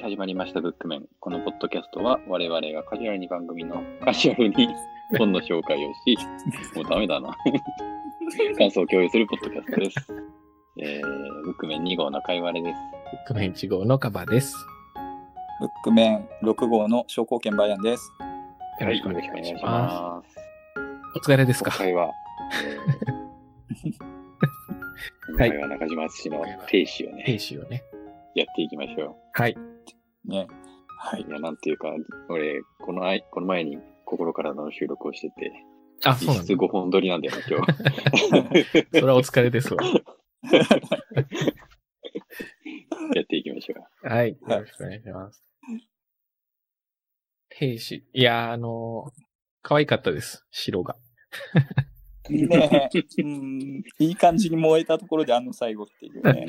はい、始まりました、ブックメン。このポッドキャストは、我々がカジュアルに番組の カジュアルに本の紹介をし、もうダメだな。感想を共有するポッドキャストです。えー、ブックメン2号の会話れです。ブックメン1号のカバーです。ブックメン6号の商工券バイアンです。よろしくお願いしよろしくお願いしまます。す。お疲れですか？今回は、えー今回は中島敦の停止をね、兵士をね。やっていきましょはい。ね。はい。う。いや、なんていうか、俺、このあいこの前に心からの収録をしてて、あ、そうなんだ。5本撮りなんだよね、今日。それはお疲れですわ。やっていきましょう。はい。よろしくお願いします。兵士。いやー、あのー可愛かったです。白が。ねうん、いい感じに燃えたところであの最後っていうね。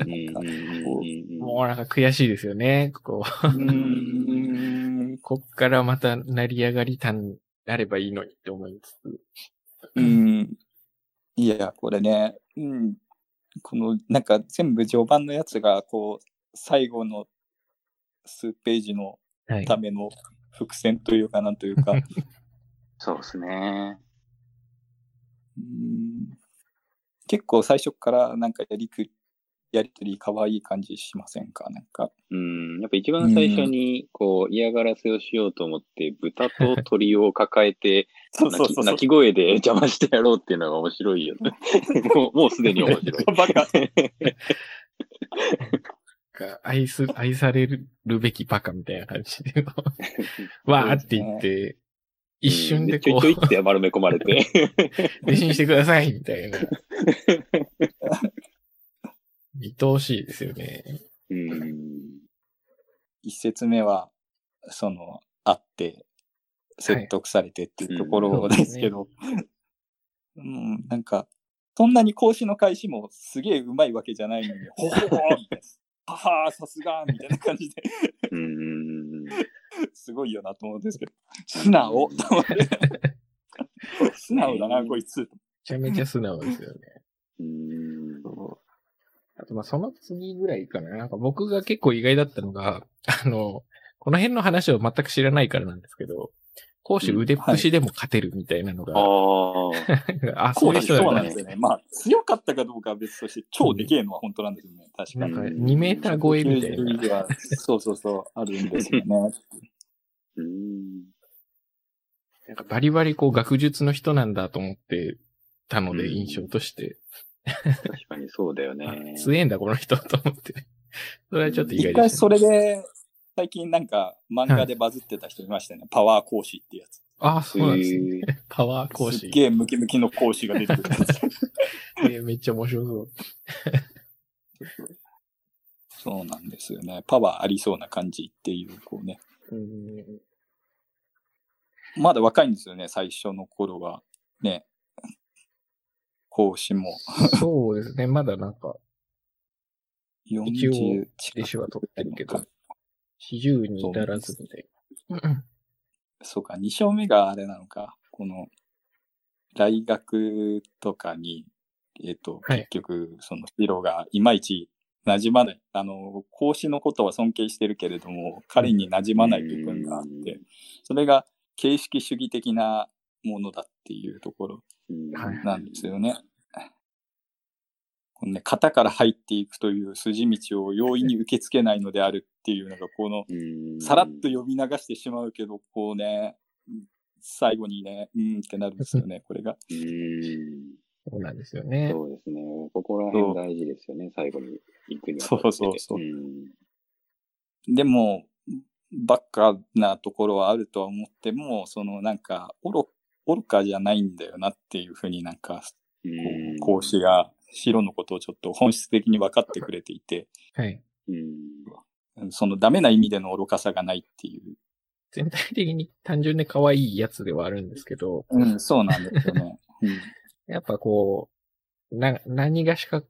うもうなんか悔しいですよね。こう。うん、こっからまた成り上がりたんあればいいのにって思いつつ。うん。いや、これね、うん。この、なんか全部序盤のやつが、こう、最後の数ページのはい。ための伏線というか、なんというか、そうですね。うん結構最初からなんかやりくやりとり可愛い感じしませんか？なんか。うん。やっぱ一番最初に、こう、嫌がらせをしようと思って、豚と鳥を抱えて、そう鳴き鳴き声で邪魔してやろうっていうのが面白いよね。もう、もうすでに面白い。バカ。が愛す、愛されるべきバカみたいな感じで、わーって言って、一瞬でこちょいちょいって丸め込まれて。う、弟子にしてくださいみたいな。愛おしいですよね。うん。一節目は、その、会って、説得されてっていうところですけど、うん、なんか、そんなに講師の開始もすげえうまいわけじゃないのに、ほほほみたいな。ははさすがみたいな感じで、うん。すごいよなと思うんですけど、素直と思って。素直だな、こいつ。めちゃめちゃ素直ですよね。うん。あと、まあ、その次ぐらいかな。なんか僕が結構意外だったのが、あの、この辺の話を全く知らないからなんですけど、講師腕っぷしでも勝てるみたいなのが、ああ。あ、そういう人そう。なんですよね。まあ、強かったかどうかは別として、超でけえのは本当なんですよね。確かに。なんか2メーター超えみたいな。はそうそうそう、あるんですよね。うん。なんかバリバリこう学術の人なんだと思ってたので、うん印象として。確かにそうだよ あね。強えんだ、この人と思って。それはちょっと意一外でした、回それで、最近なんか漫画でバズってた人いましたね。パワー講師ってやつ。ああ、そうなんですね。へ パワー講師すっ。げえムキムキの講師が出てくるやつ。え ーめっちゃ面白そう。そうなんですよね。パワーありそうな感じっていう、こうね。うんまだ若いんですよね、最初の頃は。ね。講師もそうですね。まだなんか、一応40弟子は取ってるけど、40に至らずみたいな。そうか、2章目があれなのか。この、大学とかに、えっ、と、はい結局、その、ヒロがいまいち馴染まない。あの、講師のことは尊敬してるけれども、彼に馴染まない部分があって、それが形式主義的なものだっていうところなんですよね。このね、型から入っていくという筋道を容易に受け付けないのであるっていうのが、この、うんさらっと読み流してしまうけど、こうね、最後にね、うんってなるんですよね、これが。うん。そうなんですよね。そうですね。ここら辺大事ですよね、最後に行くには。そうそうそううん。でも、バカなところはあるとは思っても、そのなんか、愚愚かじゃないんだよなっていうふうになんか、講師が、白のことをちょっと本質的に分かってくれていて、はい。うん。そのダメな意味での愚かさがないっていう。全体的に単純で可愛いやつではあるんですけど、うん、そうなんですよね。うんやっぱこう、な、何がしか、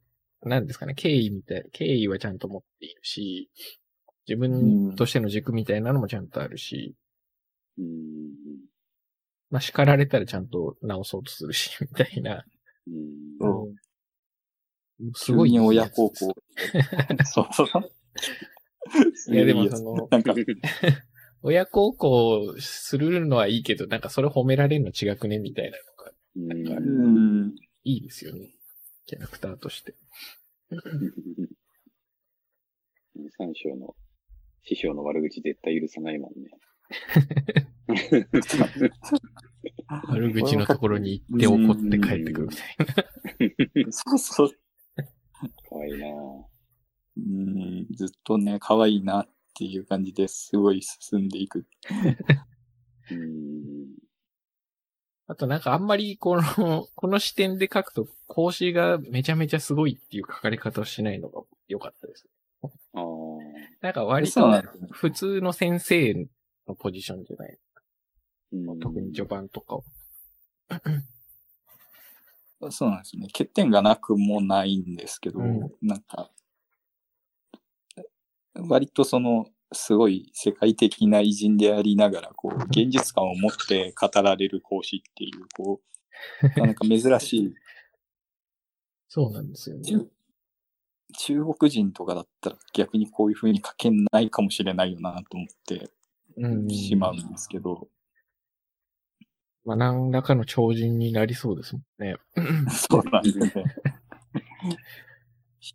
なんですかね、敬意みたい、敬意はちゃんと持っているし、自分としての軸みたいなのもちゃんとあるし、うん。まあ叱られたらちゃんと直そうとするし、みたいな。うん。すごいいい急に親孝行。そう そうそう。いやでもその、なんか、親孝行するのはいいけど、なんかそれ褒められるの違くねみたいなのがうんうん。いいですよね。キャラクターとして。三章の師匠の悪口絶対許さないもんね。悪口のところに行って怒って帰ってくるみたいな。そうそう。かわいいなぁ。うん、ずっとね、可愛いなっていう感じですごい進んでいく。うん。あとなんかあんまりこの、この視点で書くと、講師がめちゃめちゃすごいっていう書かれ方をしないのが良かったです。ああ。なんか割と普通の先生のポジションじゃない。うん特に序盤とかを。そうなんですね。欠点がなくもないんですけど、うんなんか、割とその、すごい世界的な偉人でありながら、こう、現実感を持って語られる講師っていう、こう、なんか珍しい。そうなんですよね。中中国人とかだったら逆にこういう風に書けないかもしれないよなと思ってうん。しまうんですけど、まあ何らかの超人になりそうですもん ね。そうなんですね。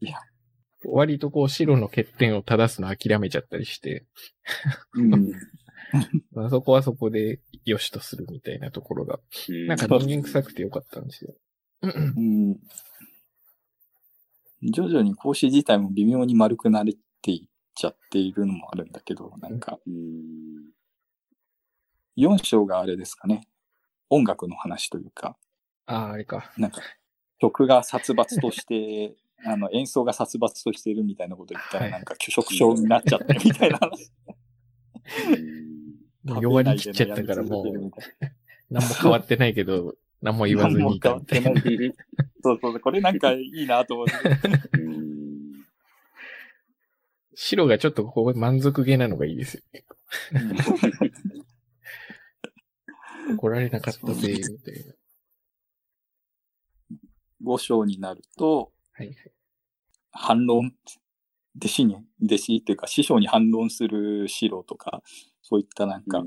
いや、割とこう白の欠点を正すの諦めちゃったりして、うん、まあそこはそこで良しとするみたいなところが、なんか人間臭くてよかったんですよ。うん。徐々に講師自体も微妙に丸くなれていっちゃっているのもあるんだけど、なんか、うん。4章があれですかね。音楽の話というか、ああ、あれか。なんか、曲が殺伐として、あの、演奏が殺伐としているみたいなこと言ったら、はいなんか拒食症になっちゃってみたいな話。も う弱りきっちゃったからもう、何も変わってないけど、何も言わずにいたみたいな。そうそう、これなんかいいなと思って。うん。白がちょっとここ満足げなのがいいですよね。怒られなかったぜ、みたいな。5章になると、はいはい。反論、弟子に、弟子っていうか師匠に反論する白とか、そういったなんか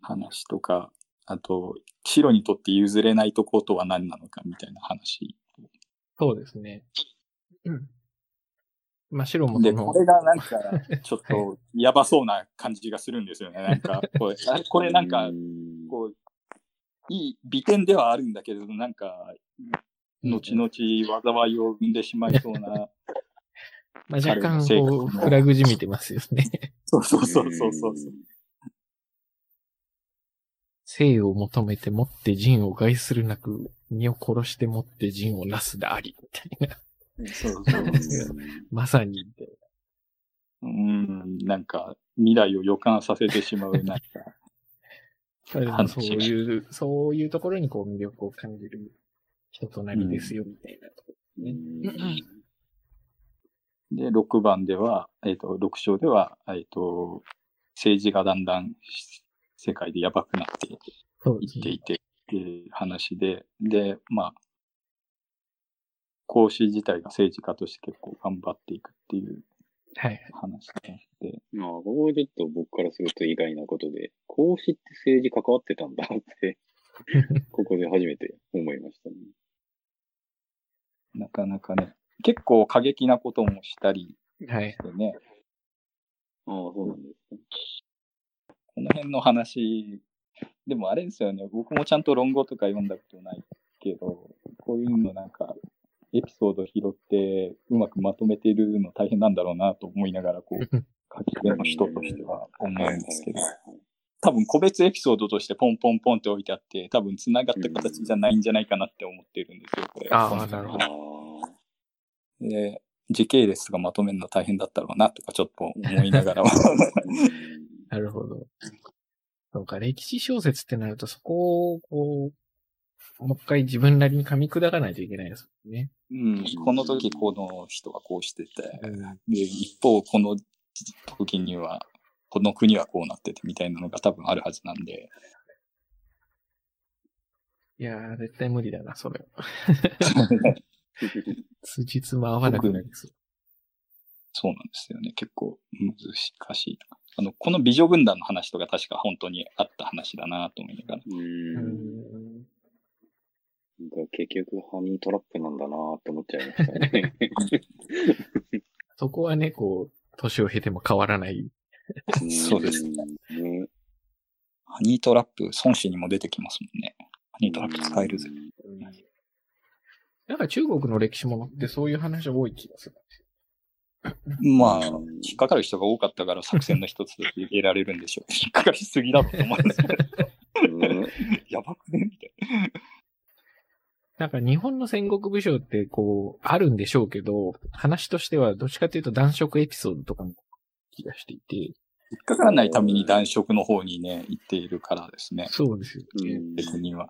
話とか、あと、白にとって譲れないとことは何なのかみたいな話。そうですね。うん。まあ、白もで、これがなんか、ちょっとやばそうな感じがするんですよね。なんか、これ、あ これなんか、こう、いい美点ではあるんだけれど、なんか、後々災いを生んでしまいそうな。まあ、若干こう、フラグじみてますよね。そうそうそうそうそう。生を求めてもって人を害するなく、身を殺してもって人をなすであり、みたいな。そうそう まさに、うん、なんか、未来を予感させてしまう、なんか、そういう、そういうところにこう魅力を感じる人となりですよ、みたいなところ。で、6番では、えっ、と、6章では、えっ、と、政治がだんだん世界でやばくなって。いっていて、っていう話で、で、まあ、講師自体が政治家として結構頑張っていくっていうはい。話で、まあ、ここちょっと僕からすると意外なことで、孔子って政治関わってたんだって、ここで初めて思いましたね。なかなかね、結構過激なこともしたりはいし。てね、ああ、そうなんですか。この辺の話、でもあれですよね、僕もちゃんと論語とか読んだことないけど、こういうのなんか、エピソード拾ってうまくまとめてるの大変なんだろうなと思いながら、こう、書き手の人としては思うんですけど、多分個別エピソードとしてポンポンポンって置いてあって、多分繋がった形じゃないんじゃないかなって思ってるんですよ、これ。あーこのなるほあどあ。で、時系列がまとめるの大変だったろうなとかちょっと思いながらも。なるほど。そうか、歴史小説ってなると、そこを、こう、もう一回自分なりに噛み砕かないといけないですね。うん、この時この人はこうしてて、うんで、一方この時には、この国はこうなっててみたいなのが多分あるはずなんで、いやー、絶対無理だな、それは。辻褄合わなくなりそう。そうなんですよね。結構難しい。あの、この美女軍団の話とか確か本当にあった話だなと思いながら。う。うんん。なんか結局、ハニートラップなんだなって思っちゃいましたね。そこはね、こう、年を経ても変わらない。そうですね。ねハニートラップ、孫子にも出てきますもんね。ハニートラップ使えるぜ。なんか中国の歴史ものってそういう話多い気がする。まあ、引っかかる人が多かったから作戦の一つとして得られるんでしょう。引っかかりすぎだろうと思うんですやばくね？みたいな。なんか日本の戦国武将ってこう、あるんでしょうけど、話としてはどっちかというと男色エピソードとかの気がしていて。引っかからないために男色の方にね、行っているからですね。そうですよね。うん別には。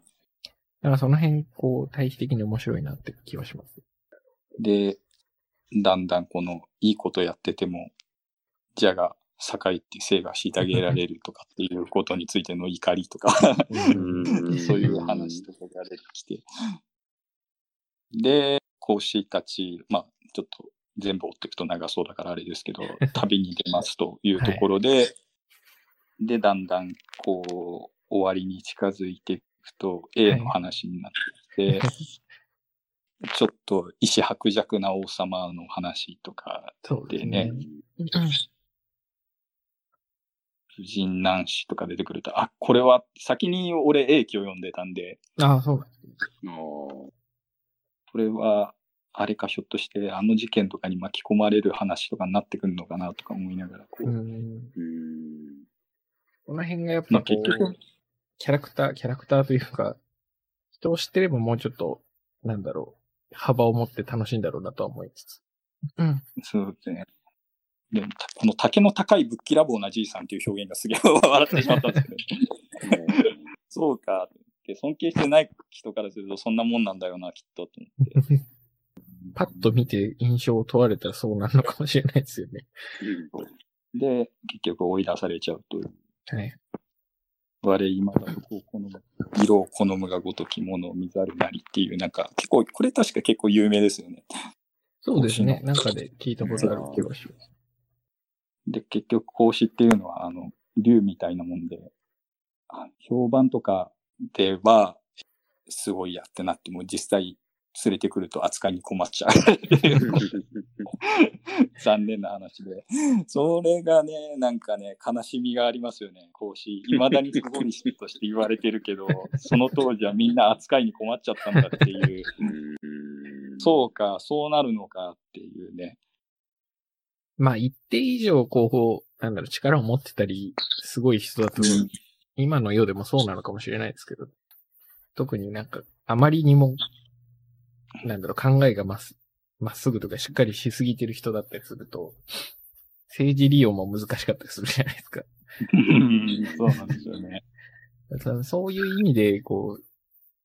だからその辺、こう、対比的に面白いなって気はします。で、だんだんこの、いいことやってても、じゃが、栄って生が虐げられるとかっていうことについての怒りとか、うん そういう話とかが出てきて。で、講師たち、まあ、ちょっと全部追っていくと長そうだからあれですけど、旅に出ますというところで、で、だんだん、こう、終わりに近づいていくと、A の話になってきて、ちょっと意志薄弱な王様の話とかですでねね。婦人男子とか出てくると、あ、これは先に俺 A 記を読んでたんで、ああ、そうこれは、あれかひょっとしてあの事件とかに巻き込まれる話とかになってくるのかなとか思いながら、こう、うん。うん。この辺がやっまあぱこう、結局、キャラクター、キャラクターというか、人を知ってればもうちょっと、なんだろう、幅を持って楽しいんだろうなとは思いつつ。うん。そうですね。でもたこの竹の高いぶっきらぼうなじいさんっていう表現がすげえ笑ってしまったんですけど、そうかって、尊敬してない人からするとそんなもんなんだよな、きっと、と思って。パッと見て印象を問われたらそうなるのかもしれないですよね。で、結局追い出されちゃうという。はい。我今だとこう好む、色を好むがごときものを見ざるなりっていう、なんか、結構、これ確か結構有名ですよね。そうですね。なんかで聞いたことある気がします。で、結局、孔子っていうのは、あの、竜みたいなもんで、あ評判とかでは、すごいやってなっても、実際、連れてくると扱いに困っちゃう 残念な話で。それがね、なんかね、悲しみがありますよね、孔子。未だにすごい人として言われてるけど、その当時はみんな扱いに困っちゃったんだっていう、うんそうか、そうなるのかっていうね。まあ、一定以上、こう、なんだろう、力を持ってたり、すごい人だと、うん今の世でもそうなのかもしれないですけど、特になんか、あまりにも、なんだろう、考えがまっすまっすぐとかしっかりしすぎてる人だったりすると、政治利用も難しかったりするじゃないですか。そうなんですよね。そういう意味で、こう、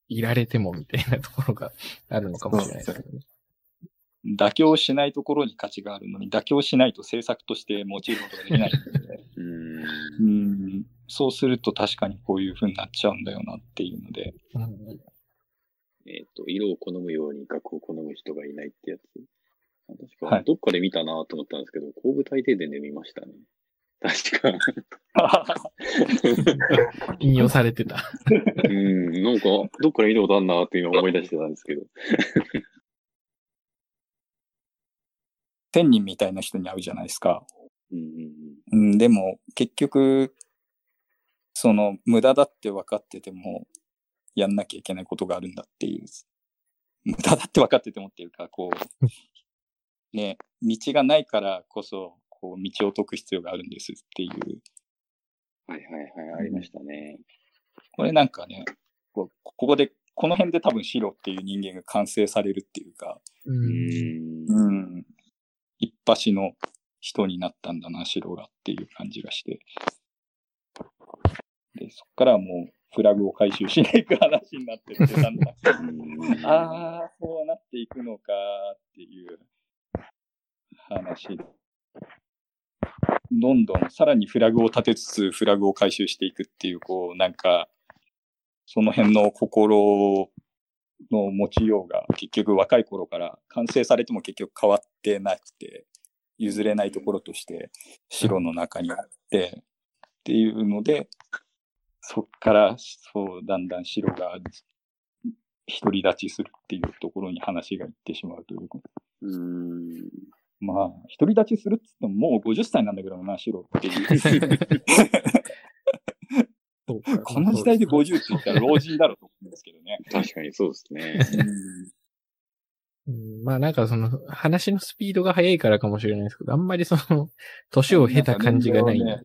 いられてもみたいなところがあるのかもしれないですけどね。妥協しないところに価値があるのに、妥協しないと政策として用いることができないので、う んうん、そうすると確かにこういう風になっちゃうんだよなっていうので、うんえっ、と、色を好むように額を好む人がいないってやつ。あ確か、はいどっかで見たなと思ったんですけど、後部大停電で見ましたね。確か。引用されてた。うん、なんか、どっかで見たことあんなって今思い出してたんですけど。天人みたいな人に会うじゃないですか。うんうんうん、でも結局、その無駄だって分かってても、やんなきゃいけないことがあるんだっていう。無駄だって分かっててもっていうか、こう、ね、道がないからこそ、こう、道を解く必要があるんですっていう。はいはいはい、ありましたね。これなんかね、こうここで、この辺で多分白っていう人間が完成されるっていうか、う。うんん。うん、一発の人になったんだな、白がっていう感じがして。で、そっからはもうフラグを回収しに行く話になってって、だんだ。ん、ああ、そうなっていくのかっていう話。どんどんさらにフラグを立てつつフラグを回収していくっていう、こう、なんか、その辺の心の持ちようが結局若い頃から完成されても結局変わってなくて、譲れないところとして城の中にあって、っていうので、そっからそうだんだん城が独り立ちするっていうところに話がいってしまうという。うーん。まあ、独り立ちするって言ってももう50歳なんだけどな、城っていう。この時代で50って言ったら老人だろうと思うんですけどね。確かにそうですね。うんまあなんかその話のスピードが速いからかもしれないですけど、あんまりその、年を経た感じがない。ね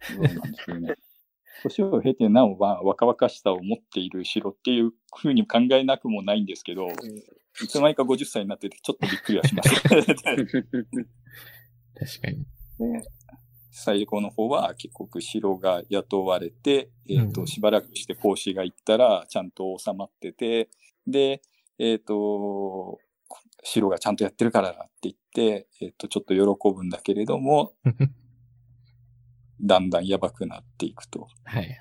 そうなんですよね。年を経てなおは若々しさを持っている城っていうふうに考えなくもないんですけど、いつの間にか50歳になっててちょっとびっくりはしました。確かに。で最後の方は結局城が雇われて、えーとうんしばらくして講師が行ったらちゃんと収まっててで、えっと城がちゃんとやってるからだって言って、えー、とちょっと喜ぶんだけれども だんだんやばくなっていくと。はい。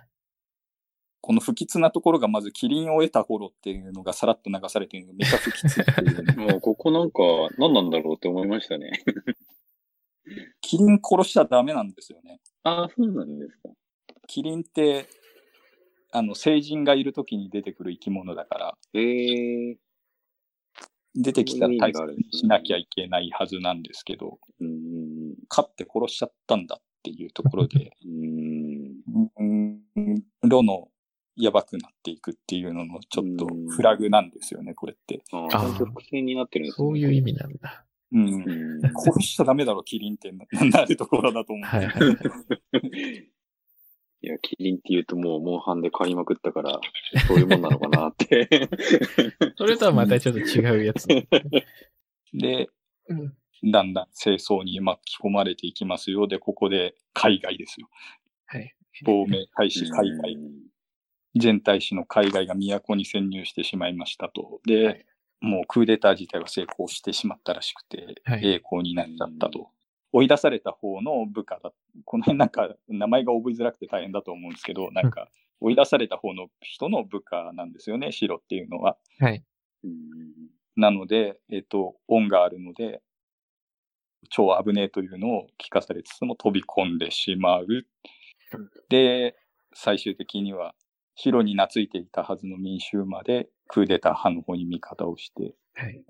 この不吉なところがまずキリンを得た頃っていうのがさらっと流されてるのがめちゃ不吉っていうね もうここなんか何なんだろうって思いましたね。キリン殺しちゃダメなんですよね。ああ、そうなんですか。キリンってあの成人がいる時に出てくる生き物だからへえ出てきたら対そういう意味があるんですね策しなきゃいけないはずなんですけど、ー。うん。勝って殺しちゃったんだっていうところで、うん。うん、ロのやばくなっていくっていうののちょっとフラグなん。ですよね、これって。ああーあ、伏線になってるん。ですね。そういう意味なん。だ。うん。うん。殺しちゃダメだろ、キリンってななるところだと思う。はいはい。いや、キリンって言うともう、モンハンで買いまくったから、そういうもん。なのかなって。それとはまたちょっと違うやつ。で、うん。だんだん清掃に巻き込まれていきますよ。で、ここで海外ですよ。はい。亡命大使海外。うん全大使の海外が都に潜入してしまいましたと。で、はいもうクーデター自体は成功してしまったらしくて、はい栄光になっちゃったと。追い出された方の部下だ。この辺なんか名前が覚えづらくて大変だと思うんですけど、なんか追い出された方の人の部下なんですよね、白っていうのは。はい。うんなので、えっ、と、恩があるので、超危ねえというのを聞かされつつも飛び込んでしまう。で、最終的には、白に懐いていたはずの民衆まで、クーデター派の方に味方をしてはい。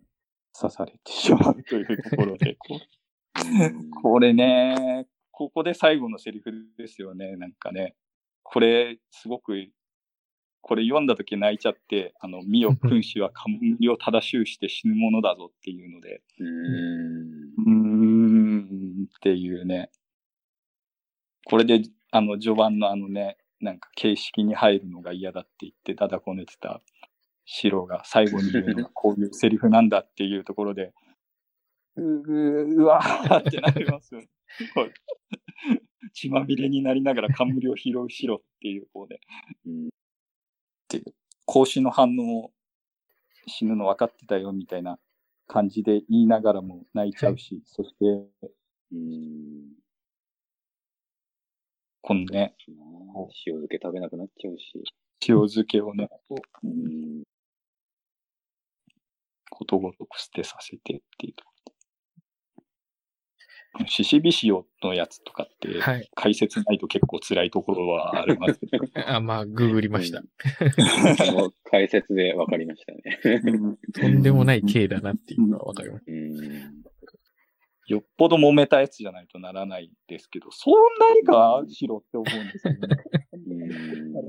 刺されてしまうというところで、こうこれね、ここで最後のセリフですよね、なんかね。これ、すごく、これ読んだ時泣いちゃって、あの、身を君主は冠を正しゅうして死ぬものだぞっていうので、うん。うーんっていうね。これで、あの、序盤のあのね、なんか形式に入るのが嫌だって言って、だだこねてた白が最後に言うのがこういうセリフなんだっていうところで、うううわーってなりますよね。血まみれになりながら冠を拾う白っていう、こうね、うん孔子の反応を死ぬの分かってたよみたいな感じで言いながらも泣いちゃうし、そして、うん。このね、塩漬け食べなくなっちゃうし。塩漬けをね、うん。ことごとく捨てさせてっていう。シシビシオのやつとかって、はい。解説ないと結構辛いところはありますけど。あ、まあ、ググりました。もう解説で分かりましたね。とんでもない系だなっていうのはわかりましうん。よっぽど揉めたやつじゃないとならないですけど、そんなにかしろって思うんですよね。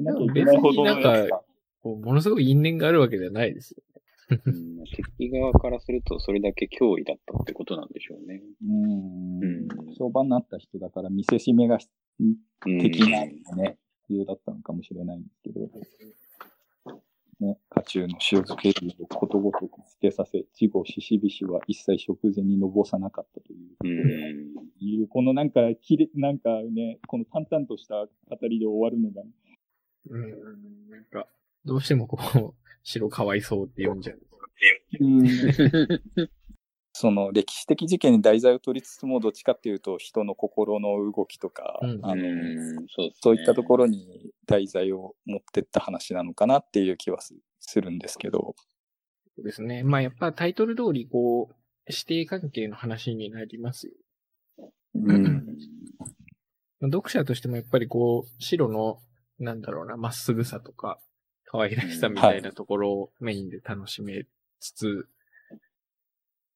なきゃいけないほどのやつがた。こうものすごい因縁があるわけではないですよ。うん敵側からするとそれだけ脅威だったってことなんでしょうね。うんうん相場になった人だから見せしめがうん的なのがね、必要だったのかもしれないんですけど、ね、家中の塩漬け類をことごとく捨てさせ、稚語獅子菱は一切食前にのぼさなかったという。うん。いう、このなんか、きれ、なんかね、この淡々とした語りで終わるのが、うん。なんか、どうしてもこう、白かわいそうって読んじゃう。その歴史的事件に題材を取りつつも、どっちかっていうと、人の心の動きとか、うんあの、うんそうそういったところに題材を持ってった話なのかなっていう気はすするんですけど、そうですね。まあやっぱタイトル通り、こう、指定関係の話になりますよ。うん。読者としてもやっぱりこう、白の、なんだろうな、まっすぐさとか、可愛らしさみたいなところをメインで楽しめつつ、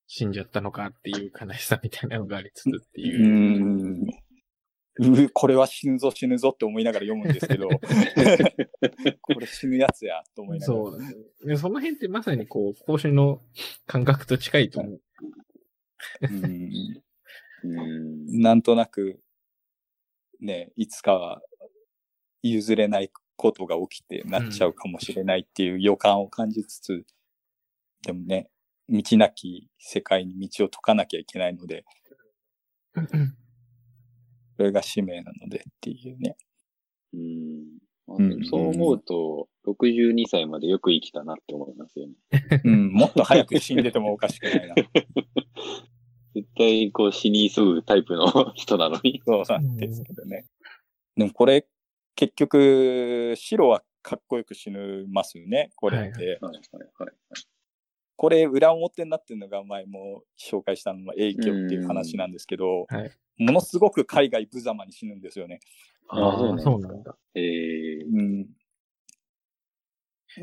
死んじゃったのかっていう悲しさみたいなのがありつつってういう。ん。うこれは死ぬぞ死ぬぞって思いながら読むんですけど、これ死ぬやつやと思いながら。そうその辺ってまさにこう、講師の感覚と近いと思う。うんうん。なんとなく、ね、いつかは譲れないことが起きてなっちゃうかもしれないっていう予感を感じつつ、でもね、道なき世界に道を解かなきゃいけないので、それが使命なのでっていうね。うん。そう思うと、62歳までよく生きたなって思いますよね。うん、もっと早く死んでてもおかしくないな。絶対こう死に急ぐタイプの人なのに。そうなんですけどね。でもこれ、結局、白はかっこよく死ぬますよね、これって。はいはいはい。これ、裏表になってるのが前も紹介したのは影響っていう話なんですけど、はい。ものすごく海外無様に死ぬんですよね。ああ、そうなんだ。ええうん、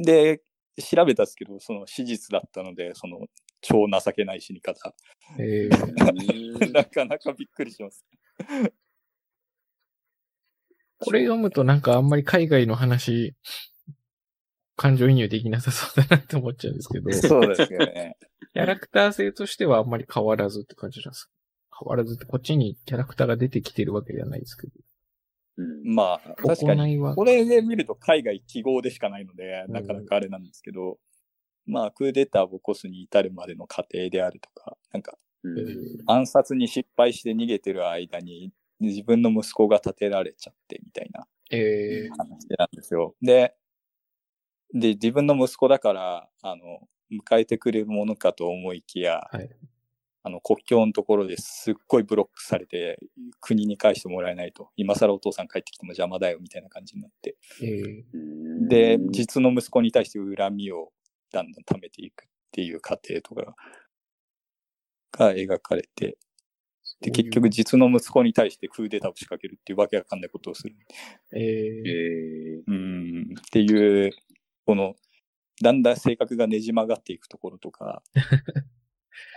で、調べたんですけど、その史実だったので、その超情けない死に方。えー、なかなかびっくりします。これ読むとなんかあんまり海外の話、感情移入できなさそうだなって思っちゃうんですけど、そうですよね。キャラクター性としてはあんまり変わらずって感じなんですか？変わらずって、こっちにキャラクターが出てきてるわけではないですけど。うん。まあ、確かに、これで見ると海外記号でしかないので、うん。なかなかあれなんですけど、まあ、クーデターを起こすに至るまでの過程であるとか、なんか、暗殺に失敗して逃げてる間に、自分の息子が立てられちゃってみたいなえー話なんですよ。で、で、自分の息子だから、あの、迎えてくれるものかと思いきや、はいあの、国境のところですっごいブロックされて、国に返してもらえないと。今更お父さん帰ってきても邪魔だよ、みたいな感じになって。えーうんで、実の息子に対して恨みをだんだん溜めていくっていう過程とかが描かれて、で、結局、実の息子に対してクーデターを仕掛けるっていうわけわかんないことをする。えー。ええうん、っていう、この、だんだん性格がねじ曲がっていくところとか、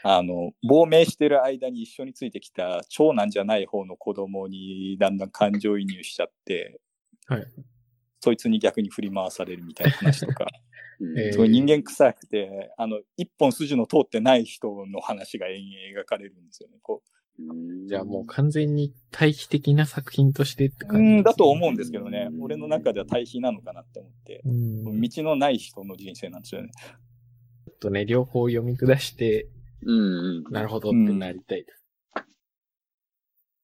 あの、亡命してる間に一緒についてきた長男じゃない方の子供にだんだん感情移入しちゃって、はい。そいつに逆に振り回されるみたいな話とか、うん。えー。すごい人間臭くて、あの、一本筋の通ってない人の話が延々描かれるんですよね。こうんじゃあもう完全に対比的な作品としてってう、感じうん、だと思うんですけどねう。ん俺の中では対比なのかなって思って。うん。ち道のない人の人生なんですよね。ょっとね、両方読み下して、うんうん。なるほどってなりたいです。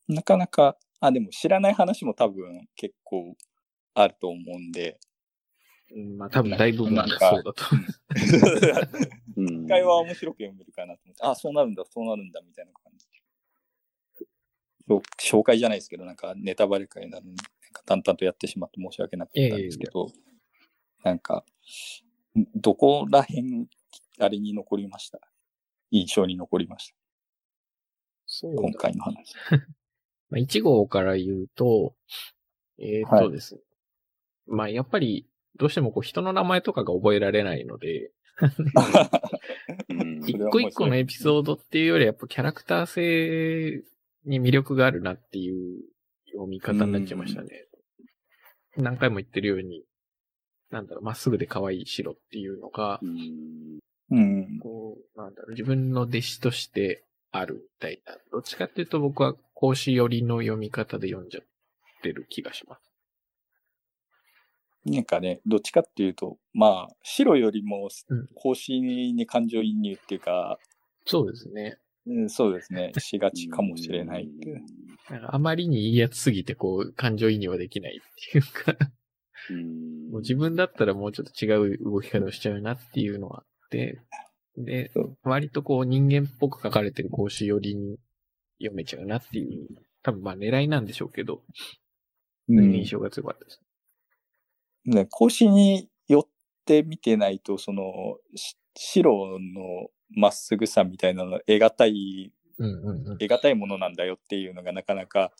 なかなか、あ、でも知らない話も多分結構あると思うんで、うんまあ多分大部分がそうだと。うん 一回は面白く読めるかなと思って、あ、そうなるんだ、そうなるんだ、みたいな紹介じゃないですけど、なんかネタバレ会なのに、なんか淡々とやってしまって申し訳なかったんですけど、なんか、どこら辺、あれに残りました？印象に残りました？そう今回の話。まあ、1号から言うと、えーっとですね。まあ、やっぱり、どうしてもこう人の名前とかが覚えられないので、一個一個のエピソードっていうよりやっぱキャラクター性に魅力があるなっていう読み方になっちゃいましたね。何回も言ってるように、なんだろう、まっすぐで可愛い白っていうのが、うんうん。こう、なんだろう、自分の弟子としてあるみたいな。どっちかっていうと僕は講師寄りの読み方で読んじゃってる気がします。なんかね、どっちかっていうと、まあ、白よりもうん、格子に感情移入っていうか、そうですね。うん、そうですね、しがちかもしれない。なんかあまりにいいやつすぎて、こう、感情移入はできないっていうか、うん。もう自分だったらもうちょっと違う動き方をしちゃうなっていうのはあって、で割とこう人間っぽく書かれてる講師寄りに読めちゃうなっていう、多分まあ狙いなんでしょうけど、うん。印象が強かったです。ね、格子に寄って見てないと、その、し白のまっすぐさみたいなの、得難い。得難いものなんだよっていうのがなかなか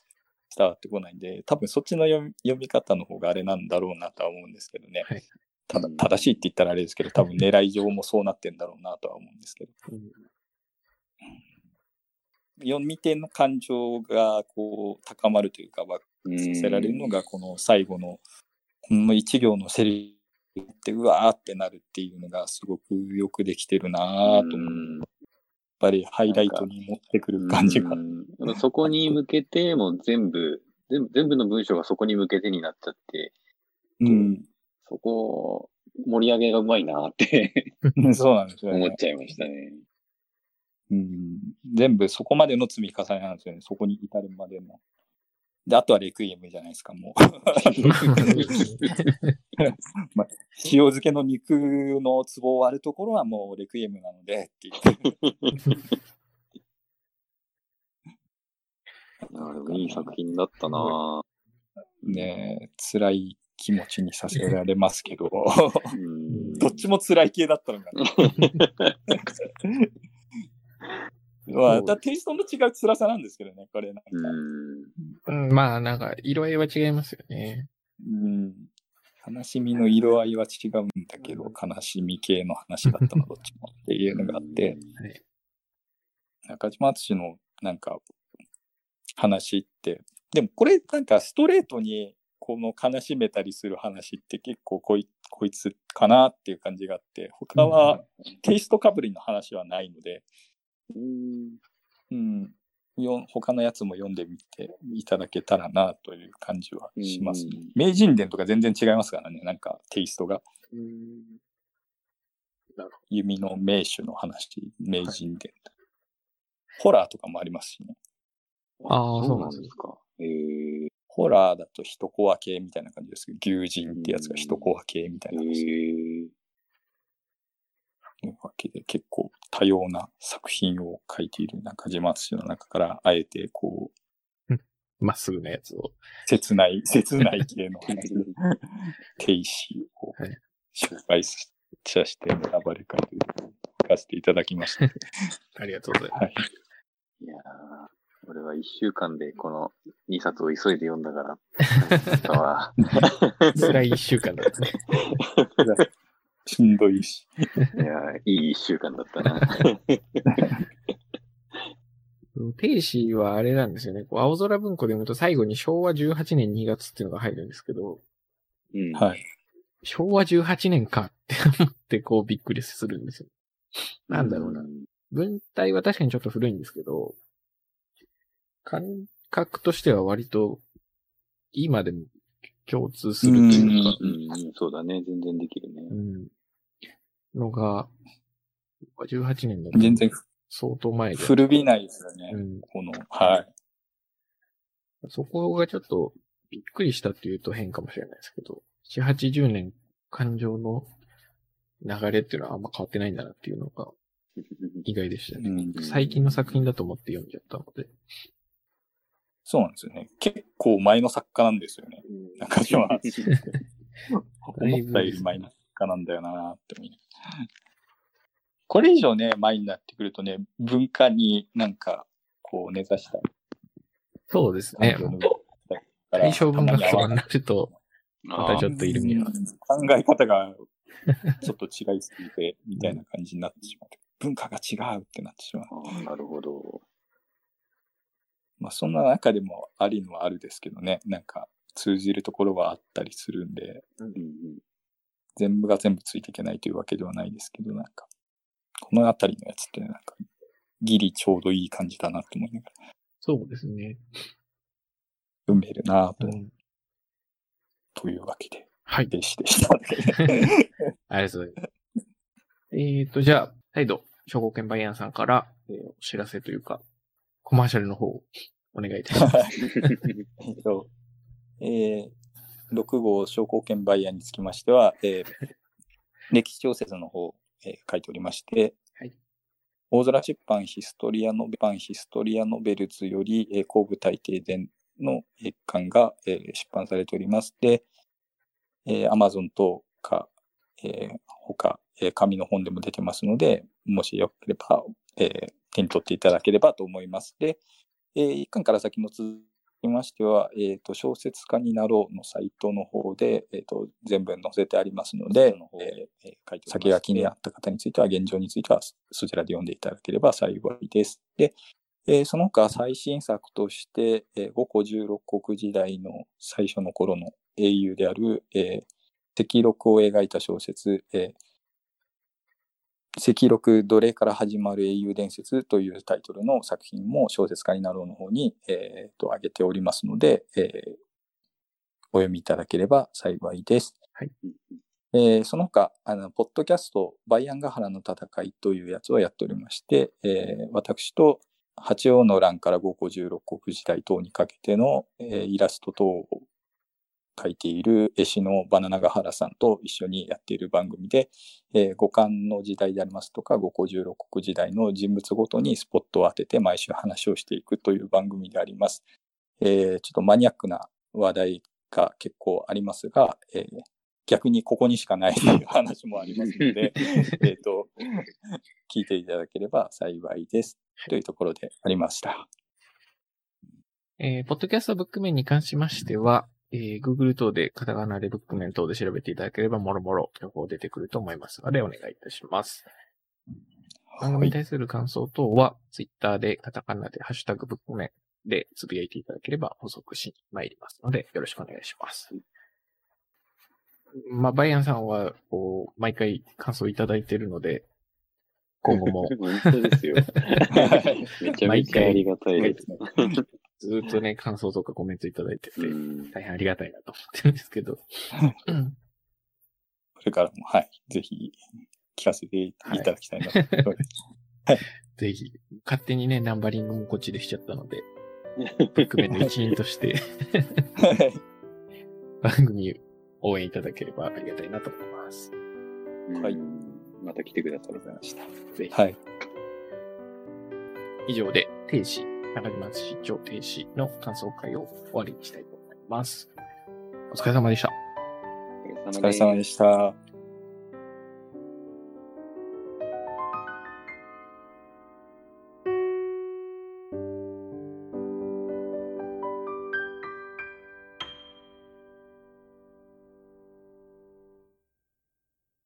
伝わってこないんで、多分そっちの読み読み方の方があれなんだろうなとは思うんですけどね。はいただ正しいって言ったらあれですけど、多分狙い上もそうなってんだろうなとは思うんですけど。読み手の感情がこう高まるというか、爆発させられるのがこの最後の、この一行のセリフってうわーってなるっていうのがすごくよくできてるなぁと思う。やっぱりハイライトに持ってくる感じが。うんそこに向けて、もう全部、全部全部の文章がそこに向けてになっちゃって、うん。そこ、盛り上げがうまいなってそうなんですよね。思っちゃいましたね。うん。全部そこまでの積み重ねなんですよね。そこに至るまでの。で、あとはレクイエムじゃないですか、もう。まあ、塩漬けの肉の壺を割るところはもうレクイエムなのでっていう。いやでもいい作品だったなね辛い気持ちにさせられますけど、うんどっちも辛い系だったのかな。まあ、だテイストの違う辛さなんですけどね、これなんか。うん。うんまあ、なんか、色合いは違いますよね。うん。悲しみの色合いは違うんだけど、悲しみ系の話だったの、どっちもっていうのがあって、はい中島敦のなんか話って、でもこれなんかストレートにこの悲しめたりする話って結構こいこいつかなっていう感じがあって、他はテイストかぶりの話はないので、うんうん、よ他のやつも読んでみていただけたらなという感じはしますね。うん名人伝とか全然違いますからね、なんかテイストが。うん弓の名手の話、名人伝。ホラーとかもありますしね。あーそうなんですか。へえホラーだと一コア系みたいな感じですけど、牛人ってやつが一コア系みたいな感じへえわけで、結構多様な作品を書いている中島敦の中から、あえてこう、まっすぐなやつを。切ない、切ない系の話、停止をはい紹介させて選ばれかという書かせていただきました。ありがとうございます。はい。いやー俺は一週間でこの2冊を急いで読んだから。辛い一週間だったね。しんどいし。いやーいい一週間だったな。天使はあれなんですよね。こう青空文庫で読むと最後に昭和18年2月っていうのが入るんですけど、うんはい。昭和18年かって思ってこうびっくりするんですよ。なんだろうな。文体は確かにちょっと古いんですけど、感覚としては割と今でも共通するというか、うん、うんそうだね。全然できるね。うん。のが、18年だと全然相当前で。古びないですよね。うん。この、はい。そこがちょっとびっくりしたっていうと変かもしれないですけど、7、80年感情の流れっていうのはあんま変わってないんだなっていうのが意外でしたね。うん最近の作品だと思って読んじゃったので。そうなんですよね。結構前の作家なんですよね。中島 思ったより前のなんだよなって思いこれ以上ね、前になってくるとね、文化になんか、こう根ざしたそうですね。対象文学とかになると、またちょっといるには。考え方がちょっと違いすぎて、みたいな感じになってしまう。文化が違うってなってしまう。なるほど。まあそんな中でもありのはあるですけどね、なんか通じるところはあったりするんで、うんうん全部が全部ついていけないというわけではないですけど、なんか、このあたりのやつってなんか、ギリちょうどいい感じだなと思いながら、そうですね。読めるなと、うんというわけで、はい。弟子でした。ありがとうございます。えっと、じゃあ、再度、兵庫県バイアンさんから、えーお知らせというか、コマーシャルの方をお願いいたします。えっと、えー、6号商工券バイヤーにつきましては、えー 歴史小説の方、えー書いておりまして、はい大空出版ヒストリアノベ版ヒストリアノベルズより、えー、後部大帝伝の一巻が、えー出版されております。で、えー、Amazon 等か、えー他、えー紙の本でも出てますので、もしよければ、えー手に取っていただければと思います。で、えー、一巻から先の続きましては、えっ、と、小説家になろうのサイトの方で、えっ、と、全文載せてありますので、えーえー先が気になった方については、現状については、そちらで読んでいただければ幸いです。で、えーその他最新作として、えー、五個十六国時代の最初の頃の英雄である、えー赤録を描いた小説、えー赤録奴隷から始まる英雄伝説というタイトルの作品も小説家になろうの方に、えーと挙げておりますので、えーお読みいただければ幸いです。えーその他、あの、ポッドキャスト、バイアンガハラの戦いというやつをやっておりまして、えー私と八王の乱から五個十六国時代等にかけての、えーイラスト等を描いている絵師のバナナガハラさんと一緒にやっている番組で、えー五感の時代でありますとか、五個十六国時代の人物ごとにスポットを当てて毎週話をしていくという番組であります。えーちょっとマニアックな話題が結構ありますが、えー逆にここにしかないという話もありますので、えっと、聞いていただければ幸いです。というところでありました。えー、ポッドキャストブック面に関しましては、えー、Google 等でカタカナでブック面等で調べていただければ、もろもろ情報出てくると思いますので、お願いいたします。番組に対する感想等は、Twitter でカタカナでハッシュタグブック面でつぶやいていただければ補足しに参りますので、よろしくお願いします。まあ、バイアンさんは、こう、毎回感想いただいているので、今後も 本当ですよ。めちゃめちゃありがたいです。ずっとね、感想とかコメントいただいてて、うん大変ありがたいなと思ってるんですけど。うんこれからも、はい、ぜひ聞かせていただきたいなと思います。ぜひ、勝手にね、ナンバリングもこっちでしちゃったので、ブックメンの一員としてはい番組応援いただければありがたいなと思います。はいうんまた来てください。ありがとうございました。ぜひ。はい。以上で、停止、中島市長停止の感想会を終わりにしたいと思います。お疲れ様でした。お疲れ様でした。